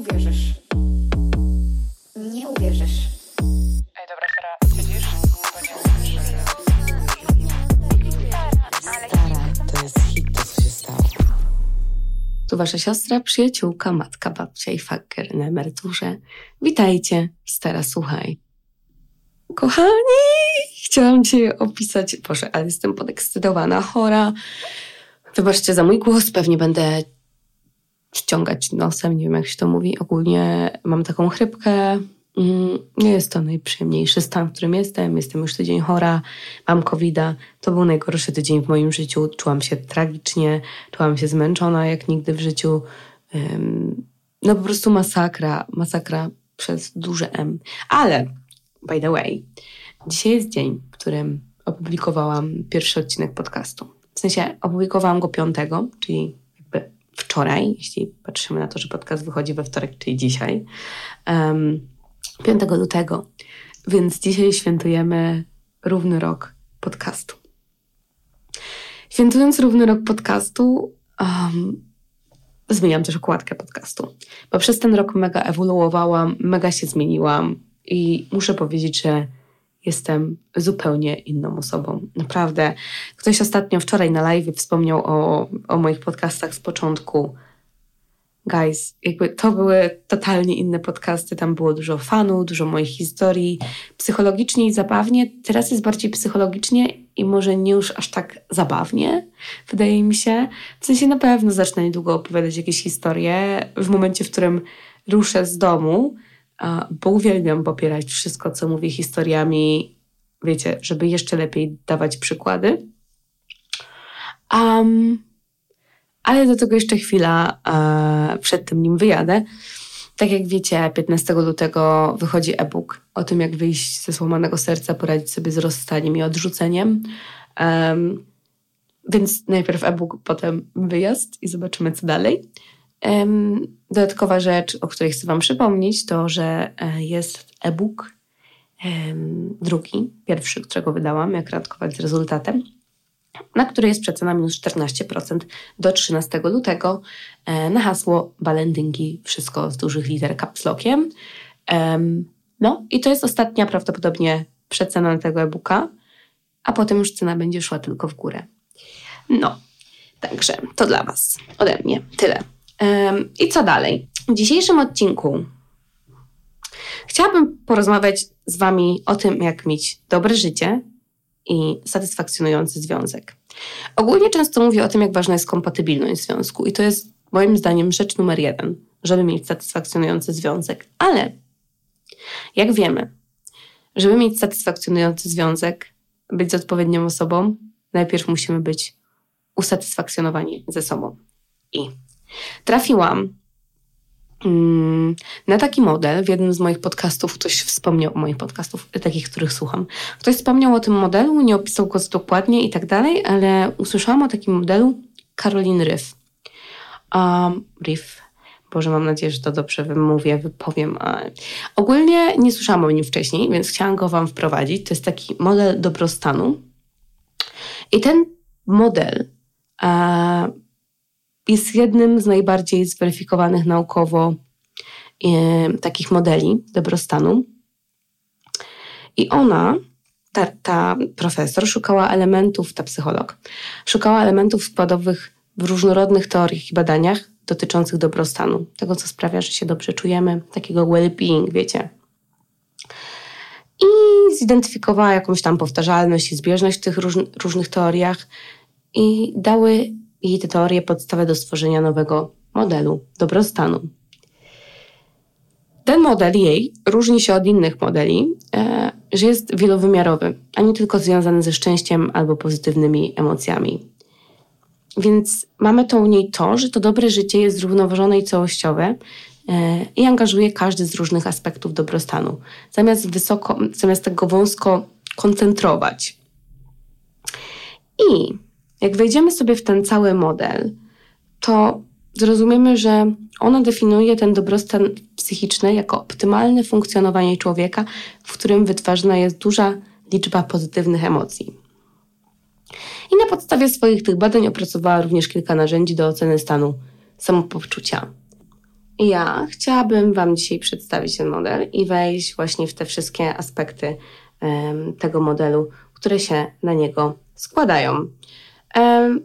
uwierzysz. Nie uwierzysz. Ej, dobra, Sara, siedzisz? Bo nie Stara, to jest hit, to co się stało. Tu wasza siostra, przyjaciółka, matka, babcia i faker na emeryturze. Witajcie, stara, słuchaj. Kochani, chciałam cię opisać, Boże, ale jestem podekscytowana, chora. Wybaczcie za mój głos, pewnie będę ściągać nosem, nie wiem jak się to mówi. Ogólnie mam taką chrypkę. Mm, Nie jest to najprzyjemniejszy stan, w którym jestem. Jestem już tydzień chora, mam covid -a. To był najgorszy tydzień w moim życiu. Czułam się tragicznie, czułam się zmęczona jak nigdy w życiu. No po prostu masakra, masakra przez duże M. Ale, by the way, dzisiaj jest dzień, w którym opublikowałam pierwszy odcinek podcastu. W sensie opublikowałam go piątego, czyli wczoraj, jeśli patrzymy na to, że podcast wychodzi we wtorek, czyli dzisiaj. Um, 5 lutego. Więc dzisiaj świętujemy równy rok podcastu. Świętując równy rok podcastu, um, zmieniam też okładkę podcastu, bo przez ten rok mega ewoluowałam, mega się zmieniłam i muszę powiedzieć, że jestem zupełnie inną osobą. Naprawdę. Ktoś ostatnio wczoraj na live wspomniał o, o moich podcastach z początku. Guys, jakby to były totalnie inne podcasty. Tam było dużo fanu, dużo moich historii. Psychologicznie i zabawnie. Teraz jest bardziej psychologicznie i może nie już aż tak zabawnie, wydaje mi się. W sensie na pewno zacznę niedługo opowiadać jakieś historie w momencie, w którym ruszę z domu, bo uwielbiam popierać wszystko, co mówię historiami, wiecie, żeby jeszcze lepiej dawać przykłady. Um, ale do tego jeszcze chwila e, przed tym, nim wyjadę. Tak jak wiecie, 15 lutego wychodzi e-book o tym, jak wyjść ze złamanego serca, poradzić sobie z rozstaniem i odrzuceniem. Em, więc najpierw e-book, potem wyjazd i zobaczymy, co dalej. Em, dodatkowa rzecz, o której chcę Wam przypomnieć, to, że e, jest e-book drugi, pierwszy, którego wydałam, jak randkować z rezultatem na który jest przecena minus 14% do 13 lutego e, na hasło Balendynki, wszystko z dużych liter kapslokiem. No i to jest ostatnia prawdopodobnie przecena tego e-booka, a potem już cena będzie szła tylko w górę. No, także to dla Was, ode mnie, tyle. I co dalej? W dzisiejszym odcinku chciałabym porozmawiać z Wami o tym, jak mieć dobre życie i satysfakcjonujący związek. Ogólnie często mówię o tym, jak ważna jest kompatybilność związku, i to jest moim zdaniem rzecz numer jeden, żeby mieć satysfakcjonujący związek. Ale jak wiemy, żeby mieć satysfakcjonujący związek, być z odpowiednią osobą, najpierw musimy być usatysfakcjonowani ze sobą. I trafiłam mm, na taki model. W jednym z moich podcastów ktoś wspomniał o moich podcastów, takich, których słucham. Ktoś wspomniał o tym modelu, nie opisał go dokładnie i tak dalej, ale usłyszałam o takim modelu Caroline Riff. Um, Riff. Boże, mam nadzieję, że to dobrze wymówię, wypowiem. Ogólnie nie słyszałam o nim wcześniej, więc chciałam go Wam wprowadzić. To jest taki model dobrostanu. I ten model e, jest jednym z najbardziej zweryfikowanych naukowo e, takich modeli dobrostanu. I ona, ta, ta profesor, szukała elementów, ta psycholog, szukała elementów składowych w różnorodnych teoriach i badaniach dotyczących dobrostanu, tego, co sprawia, że się dobrze czujemy, takiego well-being, wiecie. I zidentyfikowała jakąś tam powtarzalność i zbieżność w tych róż, różnych teoriach i dały jej te teorie podstawę do stworzenia nowego modelu dobrostanu. Ten model jej różni się od innych modeli, e, że jest wielowymiarowy, a nie tylko związany ze szczęściem albo pozytywnymi emocjami. Więc mamy to u niej to, że to dobre życie jest zrównoważone i całościowe e, i angażuje każdy z różnych aspektów dobrostanu, zamiast, wysoko, zamiast tego wąsko koncentrować. I jak wejdziemy sobie w ten cały model, to zrozumiemy, że ona definiuje ten dobrostan psychiczny jako optymalne funkcjonowanie człowieka, w którym wytwarzana jest duża liczba pozytywnych emocji. I na podstawie swoich tych badań opracowała również kilka narzędzi do oceny stanu samopoczucia. ja chciałabym Wam dzisiaj przedstawić ten model i wejść właśnie w te wszystkie aspekty em, tego modelu, które się na niego składają.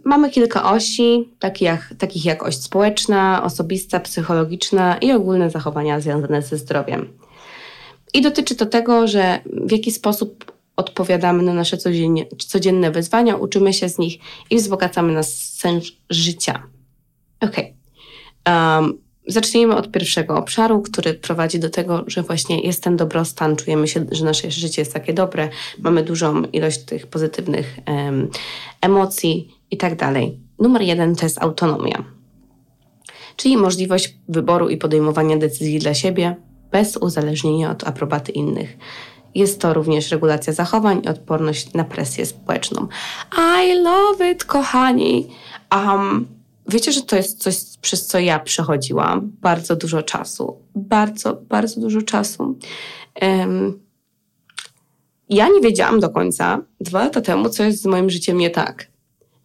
Mamy kilka osi, takich jak, takich jak oś społeczna, osobista, psychologiczna i ogólne zachowania związane ze zdrowiem. I dotyczy to tego, że w jaki sposób odpowiadamy na nasze codziennie, codzienne wyzwania, uczymy się z nich i wzbogacamy nasz sens życia. Okej. Um, zacznijmy od pierwszego obszaru, który prowadzi do tego, że właśnie jest ten dobrostan, czujemy się, że nasze życie jest takie dobre, mamy dużą ilość tych pozytywnych em, emocji i tak dalej. Numer jeden to jest autonomia, czyli możliwość wyboru i podejmowania decyzji dla siebie bez uzależnienia od aprobaty innych. Jest to również regulacja zachowań i odporność na presję społeczną. I love it, kochani! Um, wiecie, że to jest coś, przez co ja przechodziłam bardzo dużo czasu. Bardzo, bardzo dużo czasu. Um, ja nie wiedziałam do końca dwa lata temu, co jest z moim życiem nie tak.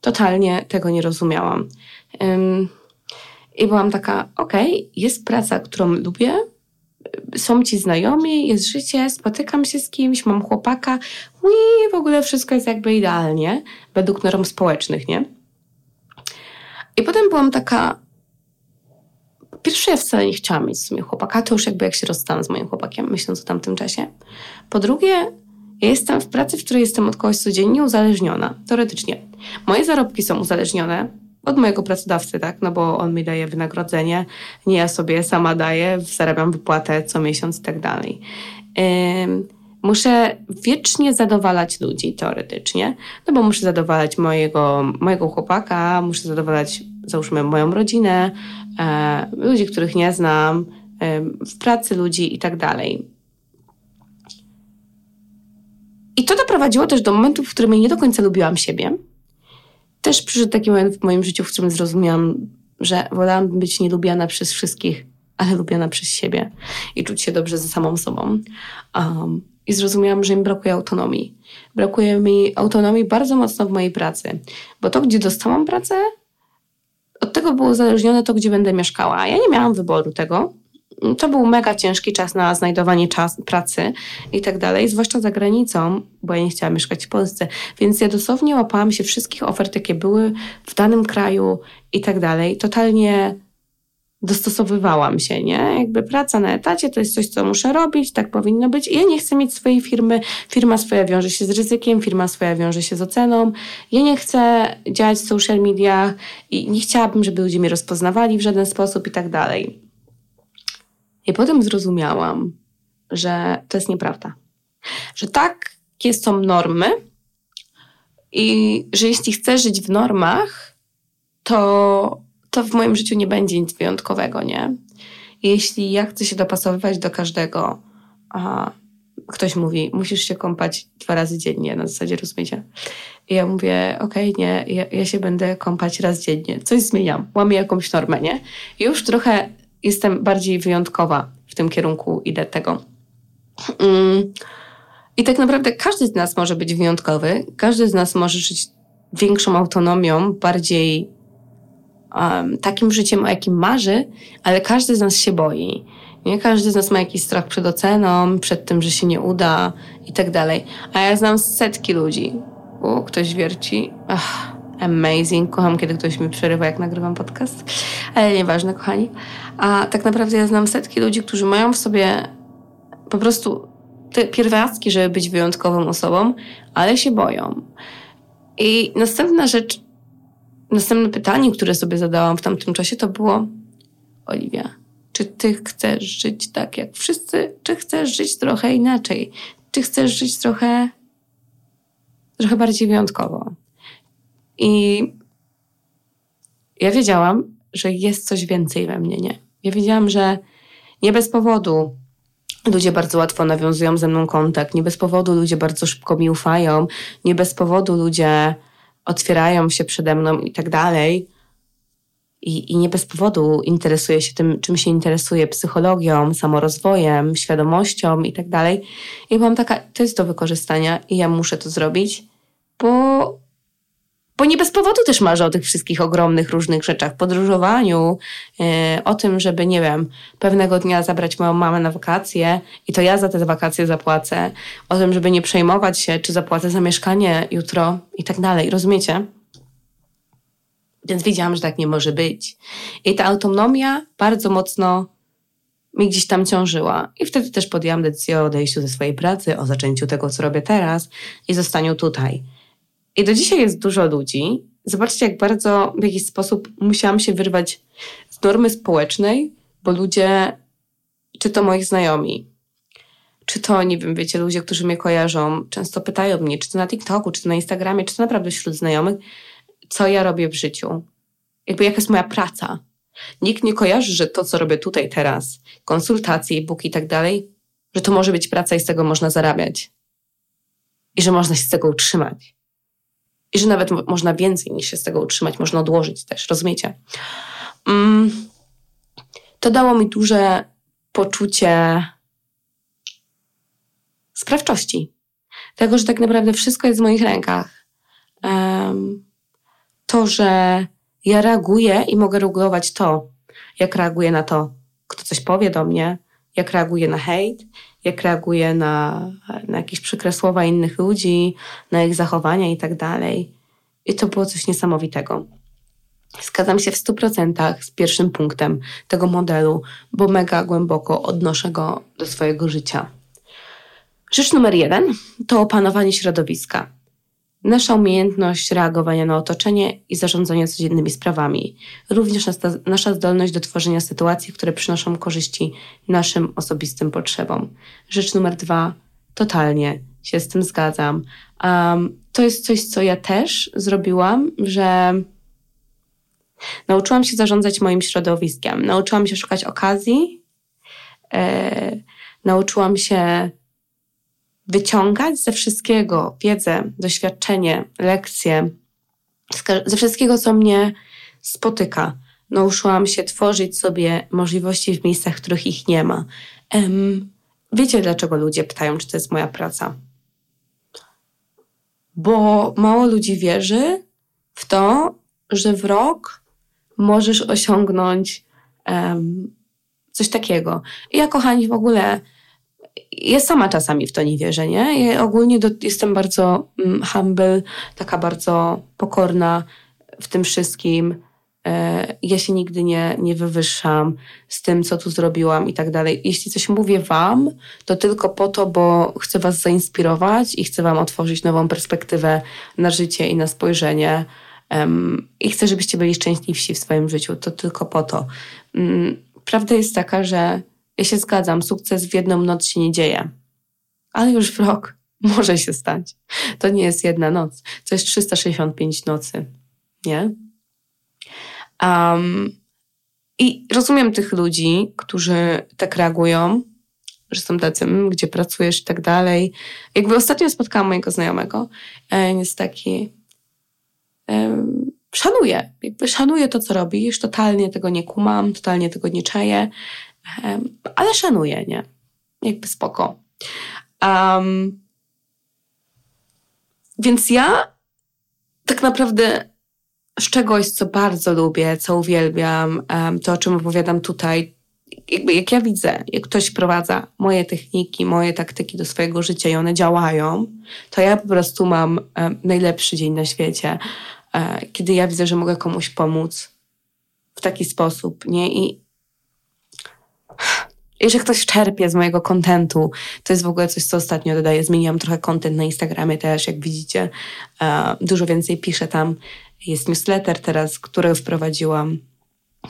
Totalnie tego nie rozumiałam. Um, I byłam taka, okej, jest praca, którą lubię, są ci znajomi, jest życie, spotykam się z kimś, mam chłopaka, i w ogóle wszystko jest jakby idealnie, według norm społecznych, nie? I potem byłam taka. Po pierwsze, ja wcale nie chciałam mieć w sumie chłopaka, to już jakby jak się rozstałam z moim chłopakiem, myśląc o tamtym czasie. Po drugie, ja jestem w pracy, w której jestem od kogoś codziennie uzależniona, teoretycznie. Moje zarobki są uzależnione od mojego pracodawcy, tak? No bo on mi daje wynagrodzenie, nie ja sobie sama daję, zarabiam wypłatę co miesiąc i tak dalej. Ym, muszę wiecznie zadowalać ludzi teoretycznie, no bo muszę zadowalać mojego, mojego chłopaka, muszę zadowalać, załóżmy, moją rodzinę, e, ludzi, których nie znam, e, w pracy ludzi i tak dalej. I to doprowadziło też do momentu, w którym nie do końca lubiłam siebie. Też przyszedł taki moment w moim życiu, w którym zrozumiałam, że wolałam być nielubiana przez wszystkich, ale lubiana przez siebie i czuć się dobrze ze samą sobą. Um, I zrozumiałam, że mi brakuje autonomii. Brakuje mi autonomii bardzo mocno w mojej pracy, bo to, gdzie dostałam pracę, od tego było uzależnione to, gdzie będę mieszkała. Ja nie miałam wyboru tego. To był mega ciężki czas na znajdowanie czas, pracy i tak dalej, zwłaszcza za granicą, bo ja nie chciałam mieszkać w Polsce. Więc ja dosłownie łapałam się wszystkich ofert, jakie były w danym kraju i tak dalej. Totalnie dostosowywałam się, nie? Jakby praca na etacie to jest coś, co muszę robić, tak powinno być. I ja nie chcę mieć swojej firmy. Firma swoja wiąże się z ryzykiem, firma swoja wiąże się z oceną. Ja nie chcę działać w social mediach i nie chciałabym, żeby ludzie mnie rozpoznawali w żaden sposób i tak dalej. I potem zrozumiałam, że to jest nieprawda. Że tak są normy i że jeśli chcę żyć w normach, to, to w moim życiu nie będzie nic wyjątkowego, nie? Jeśli ja chcę się dopasowywać do każdego, a ktoś mówi, musisz się kąpać dwa razy dziennie, na zasadzie rozumiecie? I ja mówię, okej, okay, nie, ja, ja, się będę kąpać raz dziennie. Coś zmieniam, łamię jakąś normę, nie? Już trochę jestem bardziej wyjątkowa w tym kierunku, idę tego. Mm. I tak naprawdę każdy z nas może być wyjątkowy, każdy z nas może żyć większą autonomią, bardziej um, takim życiem, o jakim marzy, ale każdy z nas się boi. Nie każdy z nas ma jakiś strach przed oceną, przed tym, że się nie uda i tak dalej. A ja znam setki ludzi. O, ktoś wierci. Ach, amazing. Kocham, kiedy ktoś mi przerywa, jak nagrywam podcast. Ale nieważne, kochani. A tak naprawdę ja znam setki ludzi, którzy mają w sobie po prostu te pierwiastki, żeby być wyjątkową osobą, ale się boją. I następna rzecz, następne pytanie, które sobie zadałam w tamtym czasie, to było: Oliwia, czy ty chcesz żyć tak jak wszyscy, czy chcesz żyć trochę inaczej? Czy chcesz żyć trochę, trochę bardziej wyjątkowo? I ja wiedziałam, że jest coś więcej we mnie, nie? Ja wiedziałam, że nie bez powodu ludzie bardzo łatwo nawiązują ze mną kontakt, nie bez powodu ludzie bardzo szybko mi ufają, nie bez powodu ludzie otwierają się przede mną i tak dalej. I, I nie bez powodu interesuję się tym, czym się interesuję, psychologią, samorozwojem, świadomością i tak dalej. I byłam taka, to jest do wykorzystania i ja muszę to zrobić, bo bo nie bez powodu też marzę o tych wszystkich ogromnych różnych rzeczach. Podróżowaniu, e, o tym, żeby, nie wiem, pewnego dnia zabrać moją mamę na wakacje i to ja za te wakacje zapłacę. O tym, żeby nie przejmować się, czy zapłacę za mieszkanie jutro i tak dalej. Rozumiecie? Więc wiedziałam, że tak nie może być. I ta autonomia bardzo mocno mi gdzieś tam ciążyła. I wtedy też podjęłam decyzję o odejściu ze swojej pracy, o zaczęciu tego, co robię teraz i zostaniu tutaj. I do dzisiaj jest dużo ludzi. Zobaczcie, jak bardzo w jakiś sposób musiałam się wyrwać z normy społecznej, bo ludzie, czy to moi znajomi, czy to, nie wiem, wiecie, ludzie, którzy mnie kojarzą, często pytają mnie, czy to na TikToku, czy to na Instagramie, czy to naprawdę wśród znajomych, co ja robię w życiu. Jakby jaka jest moja praca. Nikt nie kojarzy, że to, co robię tutaj teraz, konsultacje, e-booki i tak dalej, że to może być praca i z tego można zarabiać. I że można się z tego utrzymać. I że nawet mo- można więcej niż się z tego utrzymać, można odłożyć też, rozumiecie? Mm, to dało mi duże poczucie sprawczości. Tego, że tak naprawdę wszystko jest w moich rękach. To, że ja reaguję i mogę regulować to, jak reaguję na to, kto coś powie do mnie, jak reaguję na hejt, jak reaguję na, na jakieś przykre słowa innych ludzi, na ich zachowania i tak dalej. I to było coś niesamowitego. Zgadzam się w 100% z pierwszym punktem tego modelu, bo mega głęboko odnoszę go do swojego życia. Rzecz numer jeden to opanowanie środowiska. Nasza umiejętność reagowania na otoczenie i zarządzania codziennymi sprawami. Również nasza zdolność do tworzenia sytuacji, które przynoszą korzyści naszym osobistym potrzebom. Rzecz numer dwa, totalnie się z tym zgadzam. Um, to jest coś, co ja też zrobiłam, że nauczyłam się zarządzać moim środowiskiem. Nauczyłam się szukać okazji. E, nauczyłam się wyciągać ze wszystkiego wiedzę, doświadczenie, lekcje, ze wszystkiego, co mnie spotyka. Nauczyłam się tworzyć sobie możliwości w miejscach, w których ich nie ma. Um, wiecie, dlaczego ludzie pytają, czy to jest moja praca? Bo mało ludzi wierzy w to, że w rok możesz osiągnąć um, coś takiego. I ja, kochani, w ogóle ja sama czasami w to nie wierzę, nie? Ja ogólnie do, jestem bardzo mm, humble, taka bardzo pokorna w tym wszystkim. E, ja się nigdy nie, nie wywyższam z tym, co tu zrobiłam i tak dalej. Jeśli coś mówię wam, to tylko po to, bo chcę was zainspirować i chcę wam otworzyć nową perspektywę na życie i na spojrzenie. I chcę, żebyście byli szczęśliwsi w swoim życiu. To tylko po to. Um, prawda jest taka, że ja się zgadzam, sukces w jedną noc się nie dzieje, ale już w rok może się stać. To nie jest jedna noc, to jest 365 nocy, nie? Um, I rozumiem tych ludzi, którzy tak reagują, że są tacy, mm, gdzie pracujesz i tak dalej. Jakby ostatnio spotkałam mojego znajomego, e, jest taki, e, szanuję, jakby szanuję to, co robisz, totalnie tego nie kumam, totalnie tego nie czaję, ale szanuję, nie? Jakby spoko. Um, więc ja tak naprawdę z czegoś, co bardzo lubię, co uwielbiam, um, to o czym opowiadam tutaj, jakby jak ja widzę, jak ktoś wprowadza moje techniki, moje taktyki do swojego życia i one działają, to ja po prostu mam um, najlepszy dzień na świecie, um, kiedy ja widzę, że mogę komuś pomóc w taki sposób, nie? I i że ktoś czerpie z mojego kontentu. To jest w ogóle coś, co ostatnio dodaję. Zmieniłam trochę kontent na Instagramie też, jak widzicie. Dużo więcej piszę tam. Jest newsletter teraz, który wprowadziłam,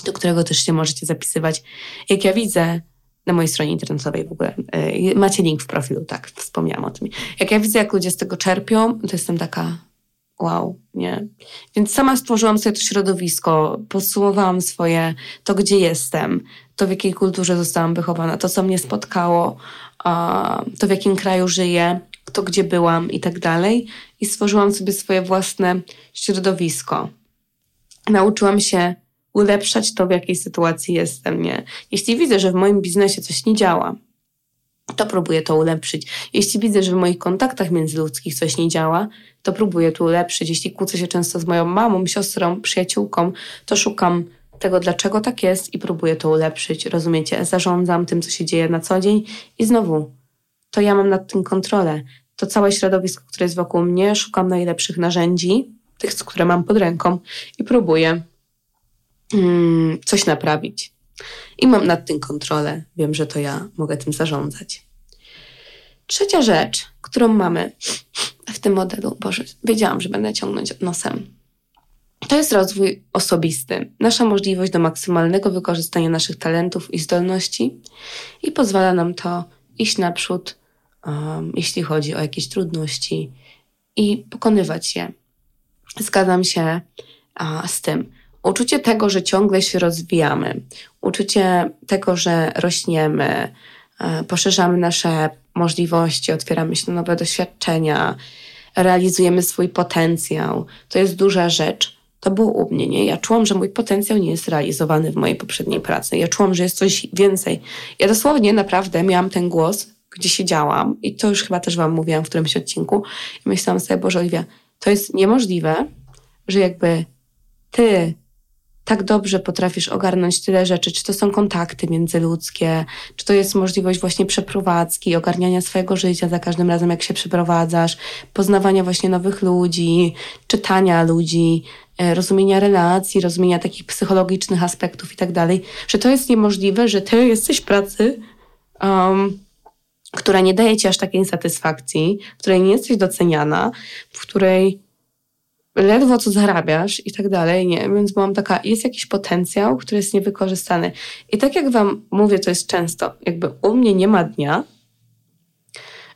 do którego też się możecie zapisywać. Jak ja widzę na mojej stronie internetowej w ogóle, y, macie link w profilu, tak, wspomniałam o tym. Jak ja widzę, jak ludzie z tego czerpią, to jestem taka, wow, nie? Więc sama stworzyłam sobie to środowisko, podsumowałam swoje, to gdzie jestem, to w jakiej kulturze zostałam wychowana, to co mnie spotkało, to w jakim kraju żyję, to gdzie byłam i tak dalej. I stworzyłam sobie swoje własne środowisko. Nauczyłam się ulepszać to, w jakiej sytuacji jestem, nie? Jeśli widzę, że w moim biznesie coś nie działa, to próbuję to ulepszyć. Jeśli widzę, że w moich kontaktach międzyludzkich coś nie działa, to próbuję to ulepszyć. Jeśli kłócę się często z moją mamą, siostrą, przyjaciółką, to szukam tego, dlaczego tak jest i próbuję to ulepszyć. Rozumiecie? Zarządzam tym, co się dzieje na co dzień i znowu to ja mam nad tym kontrolę. To całe środowisko, które jest wokół mnie, szukam najlepszych narzędzi, tych, które mam pod ręką i próbuję mm, coś naprawić. I mam nad tym kontrolę. Wiem, że to ja mogę tym zarządzać. Trzecia rzecz, którą mamy w tym modelu, Boże, wiedziałam, że będę ciągnąć nosem. To jest rozwój osobisty, nasza możliwość do maksymalnego wykorzystania naszych talentów i zdolności i pozwala nam to iść naprzód, um, jeśli chodzi o jakieś trudności i pokonywać je. Zgadzam się z tym. Uczucie tego, że ciągle się rozwijamy, uczucie tego, że rośniemy, e, poszerzamy nasze możliwości, otwieramy się na nowe doświadczenia, realizujemy swój potencjał. To jest duża rzecz. To było u mnie, nie? Ja czułam, że mój potencjał nie jest realizowany w mojej poprzedniej pracy. Ja czułam, że jest coś więcej. Ja dosłownie naprawdę miałam ten głos, gdzie siedziałam i to już chyba też wam mówiłam w którymś odcinku i myślałam sobie, Boże Oliwia, to jest niemożliwe, że jakby ty tak dobrze potrafisz ogarnąć tyle rzeczy, czy to są kontakty międzyludzkie, czy to jest możliwość właśnie przeprowadzki, ogarniania swojego życia za każdym razem, jak się przeprowadzasz, poznawania właśnie nowych ludzi, czytania ludzi, e, rozumienia relacji, rozumienia takich psychologicznych aspektów i tak dalej, że to jest niemożliwe, że ty jesteś w pracy, um, która nie daje ci aż takiej satysfakcji, w której nie jesteś doceniana, w której ledwo co zarabiasz i tak dalej, nie? Więc byłam taka, jest jakiś potencjał, który jest niewykorzystany. I tak jak wam mówię, to jest często, jakby u mnie nie ma dnia,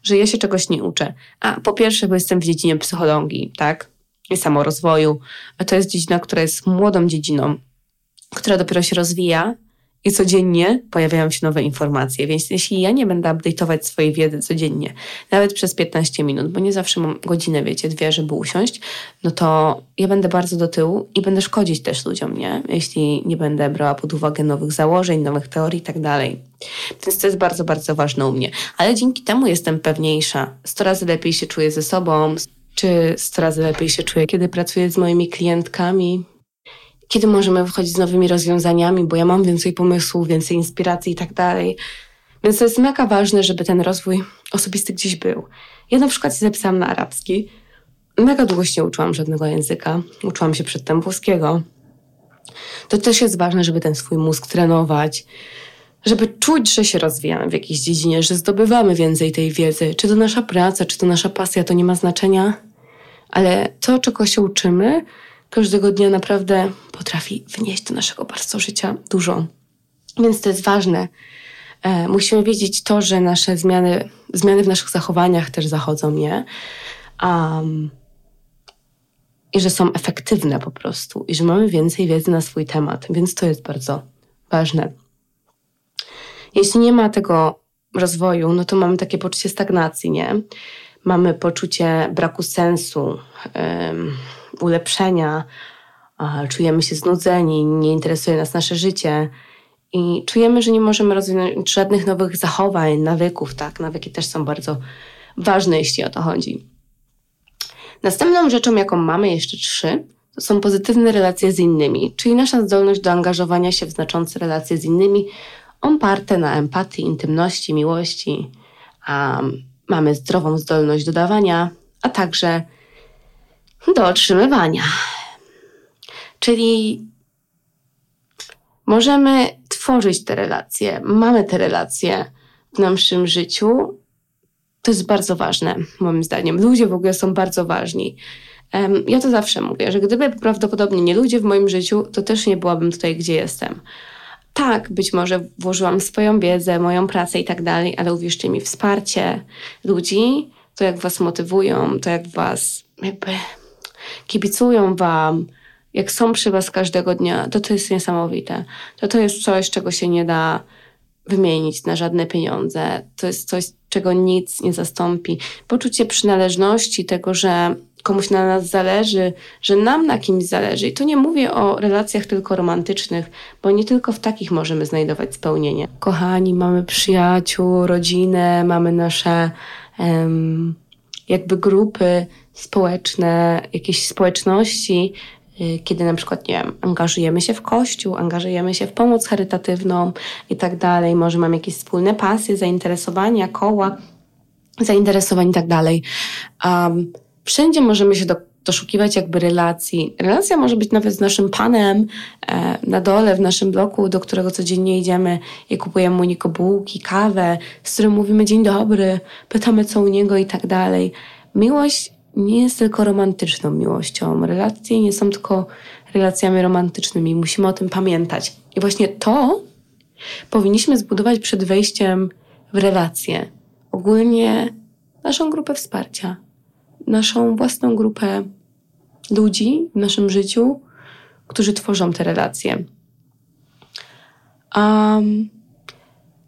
że ja się czegoś nie uczę. A po pierwsze, bo jestem w dziedzinie psychologii, tak? I samorozwoju. A to jest dziedzina, która jest młodą dziedziną, która dopiero się rozwija i codziennie pojawiają się nowe informacje. Więc jeśli ja nie będę update'ować swojej wiedzy codziennie, nawet przez 15 minut, bo nie zawsze mam godzinę, wiecie, dwie, żeby usiąść, no to ja będę bardzo do tyłu i będę szkodzić też ludziom, nie? Jeśli nie będę brała pod uwagę nowych założeń, nowych teorii i tak dalej. Więc to jest bardzo, bardzo ważne u mnie. Ale dzięki temu jestem pewniejsza. Sto razy lepiej się czuję ze sobą, czy sto razy lepiej się czuję, kiedy pracuję z moimi klientkami, kiedy możemy wychodzić z nowymi rozwiązaniami, bo ja mam więcej pomysłów, więcej inspiracji i tak dalej. Więc to jest mega ważne, żeby ten rozwój osobisty gdzieś był. Ja na przykład się zapisałam na arabski. Mega długo się nie uczyłam żadnego języka. Uczyłam się przedtem włoskiego. To też jest ważne, żeby ten swój mózg trenować, żeby czuć, że się rozwijamy w jakiejś dziedzinie, że zdobywamy więcej tej wiedzy. Czy to nasza praca, czy to nasza pasja, to nie ma znaczenia, ale to, czego się uczymy, każdego dnia naprawdę potrafi wnieść do naszego bardzo życia dużo. Więc to jest ważne. E, musimy wiedzieć to, że nasze zmiany, zmiany w naszych zachowaniach też zachodzą, nie? Um, I że są efektywne po prostu. I że mamy więcej wiedzy na swój temat. Więc to jest bardzo ważne. Jeśli nie ma tego rozwoju, no to mamy takie poczucie stagnacji, nie? Mamy poczucie braku sensu. Ulepszenia, czujemy się znudzeni, nie interesuje nas nasze życie i czujemy, że nie możemy rozwinąć żadnych nowych zachowań, nawyków, tak? Nawyki też są bardzo ważne, jeśli o to chodzi. Następną rzeczą, jaką mamy, jeszcze trzy, to są pozytywne relacje z innymi, czyli nasza zdolność do angażowania się w znaczące relacje z innymi, oparte na empatii, intymności, miłości. Um, mamy zdrową zdolność dodawania, a także do otrzymywania. Czyli możemy tworzyć te relacje, mamy te relacje w naszym życiu. To jest bardzo ważne, moim zdaniem. Ludzie w ogóle są bardzo ważni. Ja to zawsze mówię, że gdyby prawdopodobnie nie ludzie w moim życiu, to też nie byłabym tutaj, gdzie jestem. Tak, być może włożyłam swoją wiedzę, moją pracę i tak dalej, ale uwierzcie mi, wsparcie ludzi, to jak was motywują, to jak was jakby kibicują wam, jak są przy was każdego dnia, to to jest niesamowite. To to jest coś, czego się nie da wymienić na żadne pieniądze. To jest coś, czego nic nie zastąpi. Poczucie przynależności, tego, że komuś na nas zależy, że nam na kimś zależy. I tu nie mówię o relacjach tylko romantycznych, bo nie tylko w takich możemy znajdować spełnienie. Kochani, mamy przyjaciół, rodzinę, mamy nasze em, jakby grupy społeczne, jakieś społeczności, y, kiedy na przykład, nie wiem, angażujemy się w kościół, angażujemy się w pomoc charytatywną i tak dalej, może mamy jakieś wspólne pasje, zainteresowania, koła, zainteresowań i tak dalej. Um, wszędzie możemy się do, doszukiwać jakby relacji. Relacja może być nawet z naszym panem e, na dole w naszym bloku, do którego codziennie idziemy i kupujemy u niego bułki, kawę, z którym mówimy dzień dobry, pytamy co u niego i tak dalej. Miłość nie jest tylko romantyczną miłością. Relacje nie są tylko relacjami romantycznymi. Musimy o tym pamiętać. I właśnie to powinniśmy zbudować przed wejściem w relacje. Ogólnie naszą grupę wsparcia, naszą własną grupę ludzi w naszym życiu, którzy tworzą te relacje. Um,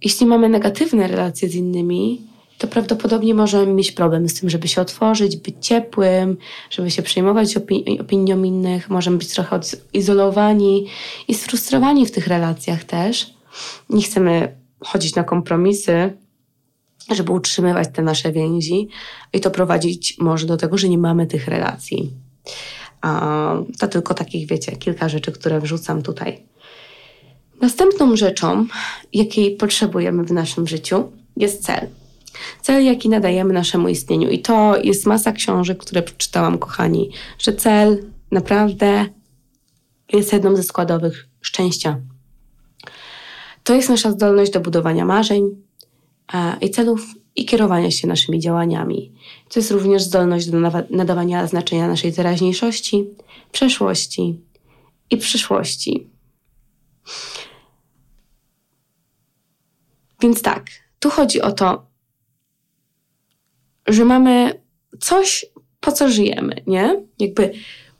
jeśli mamy negatywne relacje z innymi, to prawdopodobnie możemy mieć problem z tym, żeby się otworzyć, być ciepłym, żeby się przejmować opi opinią innych. Możemy być trochę izolowani i sfrustrowani w tych relacjach też. Nie chcemy chodzić na kompromisy, żeby utrzymywać te nasze więzi i to prowadzić może do tego, że nie mamy tych relacji. To tylko takich, wiecie, kilka rzeczy, które wrzucam tutaj. Następną rzeczą, jakiej potrzebujemy w naszym życiu, jest cel. Cel, jaki nadajemy naszemu istnieniu. I to jest masa książek, które przeczytałam, kochani, że cel naprawdę jest jedną ze składowych szczęścia. To jest nasza zdolność do budowania marzeń i celów i kierowania się naszymi działaniami. To jest również zdolność do nadawania znaczenia naszej teraźniejszości, przeszłości i przyszłości. Więc tak, tu chodzi o to, że mamy coś, po co żyjemy, nie? Jakby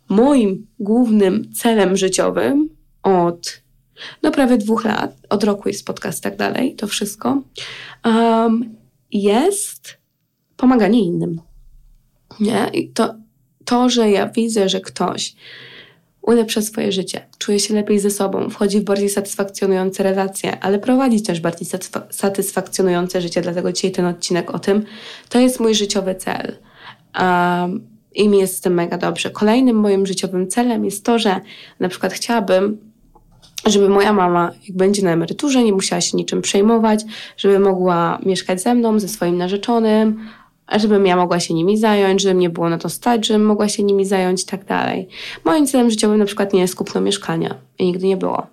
moim głównym celem życiowym od no prawie dwóch lat, od roku jest podcast i tak dalej, to wszystko, um, jest pomaganie innym. Nie? I to, to, że ja widzę, że ktoś ulepsza swoje życie, czuje się lepiej ze sobą, wchodzi w bardziej satysfakcjonujące relacje, ale prowadzi też bardziej satysfakcjonujące życie, dlatego dzisiaj ten odcinek o tym, to jest mój życiowy cel. Um, I mi jest z tym mega dobrze. Kolejnym moim życiowym celem jest to, że na przykład chciałabym, żeby moja mama, jak będzie na emeryturze, nie musiała się niczym przejmować, żeby mogła mieszkać ze mną, ze swoim narzeczonym, żebym ja mogła się nimi zająć, żeby mnie było na to stać, żebym mogła się nimi zająć i tak dalej. Moim celem życiowym na przykład nie jest kupno mieszkania i nigdy nie było.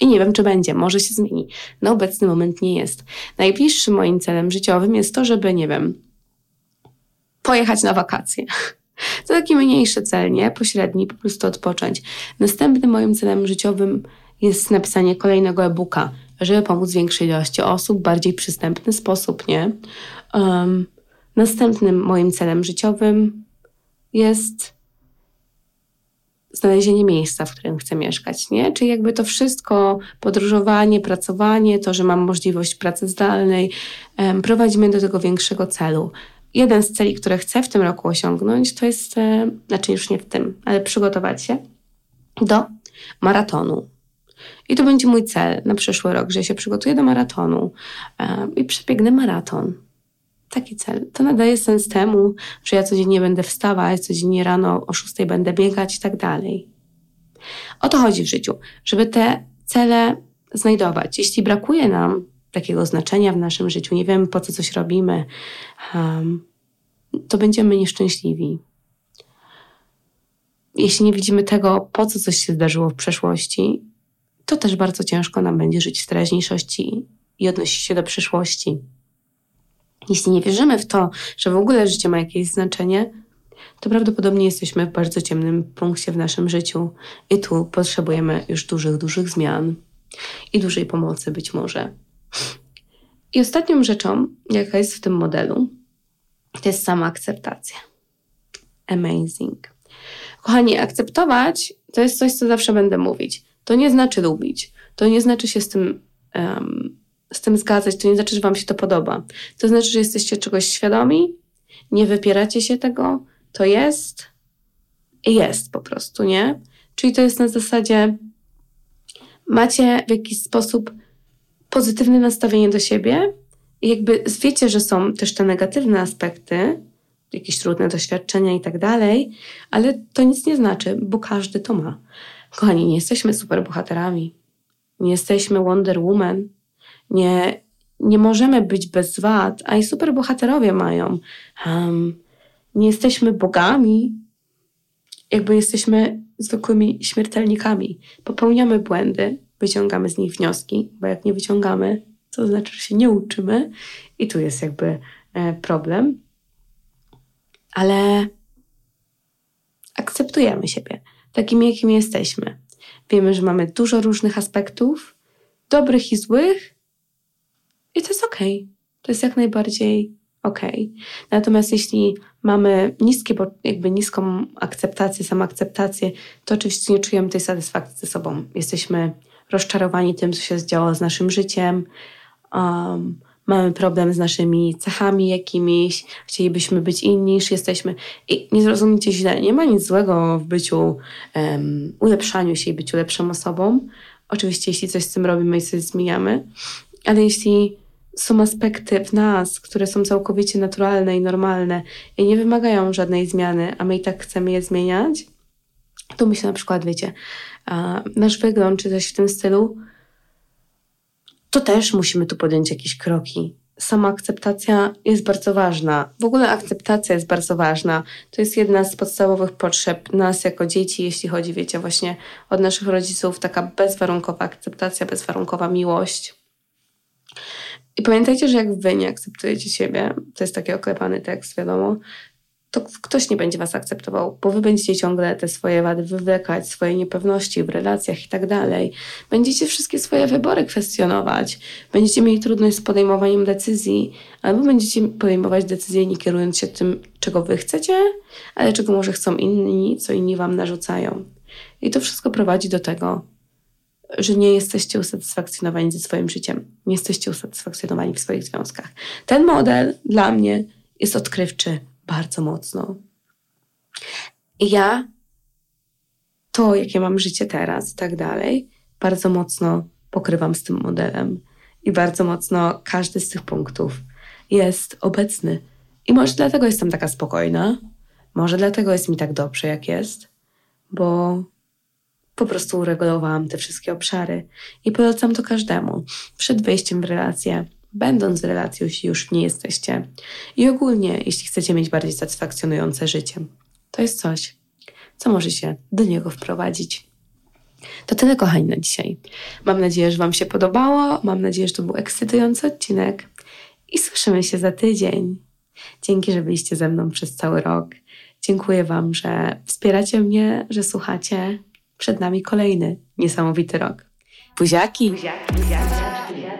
I nie wiem, czy będzie, może się zmieni. Na obecny moment nie jest. Najbliższym moim celem życiowym jest to, żeby, nie wiem, pojechać na wakacje. To taki mniejszy cel, nie? Pośredni, po prostu odpocząć. Następnym moim celem życiowym jest napisanie kolejnego e-booka, żeby pomóc większej ilości osób bardziej przystępny sposób, nie? Um, Następnym moim celem życiowym jest znalezienie miejsca, w którym chcę mieszkać, nie? Czyli jakby to wszystko, podróżowanie, pracowanie, to, że mam możliwość pracy zdalnej, um, prowadzi mnie do tego większego celu. Jeden z celi, które chcę w tym roku osiągnąć, to jest, e, znaczy już nie w tym, ale przygotować się do maratonu. I to będzie mój cel na przyszły rok, że się przygotuję do maratonu um, i przebiegnę maraton taki cel. To nadaje sens temu, że ja codziennie będę wstawać, codziennie rano o 6 będę biegać i tak dalej. O to chodzi w życiu, żeby te cele znajdować. Jeśli brakuje nam takiego znaczenia w naszym życiu, nie wiemy po co coś robimy, um, to będziemy nieszczęśliwi. Jeśli nie widzimy tego, po co coś się zdarzyło w przeszłości, to też bardzo ciężko nam będzie żyć w teraźniejszości i odnosić się do przyszłości. Jeśli nie wierzymy w to, że w ogóle życie ma jakieś znaczenie, to prawdopodobnie jesteśmy w bardzo ciemnym punkcie w naszym życiu i tu potrzebujemy już dużych, dużych zmian i dużej pomocy być może. I ostatnią rzeczą, jaka jest w tym modelu, to jest sama akceptacja. Amazing. Kochani, akceptować to jest coś, co zawsze będę mówić. To nie znaczy lubić. To nie znaczy się z tym um, z tym zgadzać, to nie znaczy, że Wam się to podoba. To znaczy, że jesteście czegoś świadomi, nie wypieracie się tego to jest i jest po prostu, nie? Czyli to jest na zasadzie macie w jakiś sposób pozytywne nastawienie do siebie i jakby wiecie, że są też te negatywne aspekty, jakieś trudne doświadczenia i tak dalej, ale to nic nie znaczy, bo każdy to ma. Kochani, nie jesteśmy superbohaterami, nie jesteśmy Wonder Woman, nie, nie możemy być bez wad, a i superbohaterowie mają. Um, nie jesteśmy bogami, jakby jesteśmy zwykłymi śmiertelnikami. Popełniamy błędy, wyciągamy z nich wnioski, bo jak nie wyciągamy, to znaczy, że się nie uczymy i tu jest jakby e, problem. Ale akceptujemy siebie takimi, jakimi jesteśmy. Wiemy, że mamy dużo różnych aspektów, dobrych i złych, i to jest okej. To jest jak najbardziej okej. Natomiast jeśli mamy niskie, jakby niską akceptację, samoakceptację, to oczywiście nie czujemy tej satysfakcji ze sobą. Jesteśmy rozczarowani tym, co się zdziało z naszym życiem. Um, mamy problem z naszymi cechami jakimiś, chcielibyśmy być inni niż jesteśmy. I nie zrozumijcie źle, nie ma nic złego w byciu, um, ulepszaniu się i byciu lepszą osobą. Oczywiście, jeśli coś z tym robimy i coś zmieniamy, ale jeśli są aspekty w nas, które są całkowicie naturalne i normalne i nie wymagają żadnej zmiany, a my i tak chcemy je zmieniać, to myślę na przykład, wiecie, nasz wygląd czy coś w tym stylu, to też musimy tu podjąć jakieś kroki. Sama akceptacja jest bardzo ważna. W ogóle akceptacja jest bardzo ważna. To jest jedna z podstawowych potrzeb nas jako dzieci, jeśli chodzi, wiecie, właśnie od naszych rodziców, taka bezwarunkowa akceptacja, bezwarunkowa miłość. I pamiętajcie, że jak wy nie akceptujecie siebie, to jest taki oklepany tekst, wiadomo, to ktoś nie będzie was akceptował, bo wy będziecie ciągle te swoje wady wywlekać, swoje niepewności w relacjach i tak dalej. Będziecie wszystkie swoje wybory kwestionować, będziecie mieli trudność z podejmowaniem decyzji, albo będziecie podejmować decyzje nie kierując się tym, czego wy chcecie, ale czego może chcą inni, co inni wam narzucają. I to wszystko prowadzi do tego, że nie jesteście usatysfakcjonowani ze swoim życiem, nie jesteście usatysfakcjonowani w swoich związkach. Ten model dla mnie jest odkrywczy bardzo mocno. I ja to, jakie mam życie teraz i tak dalej, bardzo mocno pokrywam z tym modelem. I bardzo mocno każdy z tych punktów jest obecny. I może dlatego jestem taka spokojna, może dlatego jest mi tak dobrze, jak jest, bo po prostu uregulowałam te wszystkie obszary i polecam to każdemu przed wejściem w relację, będąc w relacji, jeśli już nie jesteście. I ogólnie, jeśli chcecie mieć bardziej satysfakcjonujące życie, to jest coś, co może się do niego wprowadzić. To tyle, kochani, na dzisiaj. Mam nadzieję, że Wam się podobało. Mam nadzieję, że to był ekscytujący odcinek. I słyszymy się za tydzień. Dzięki, że byliście ze mną przez cały rok. Dziękuję Wam, że wspieracie mnie, że słuchacie. Przed nami kolejny niesamowity rok. Buziaki! Buziaki, buziaki.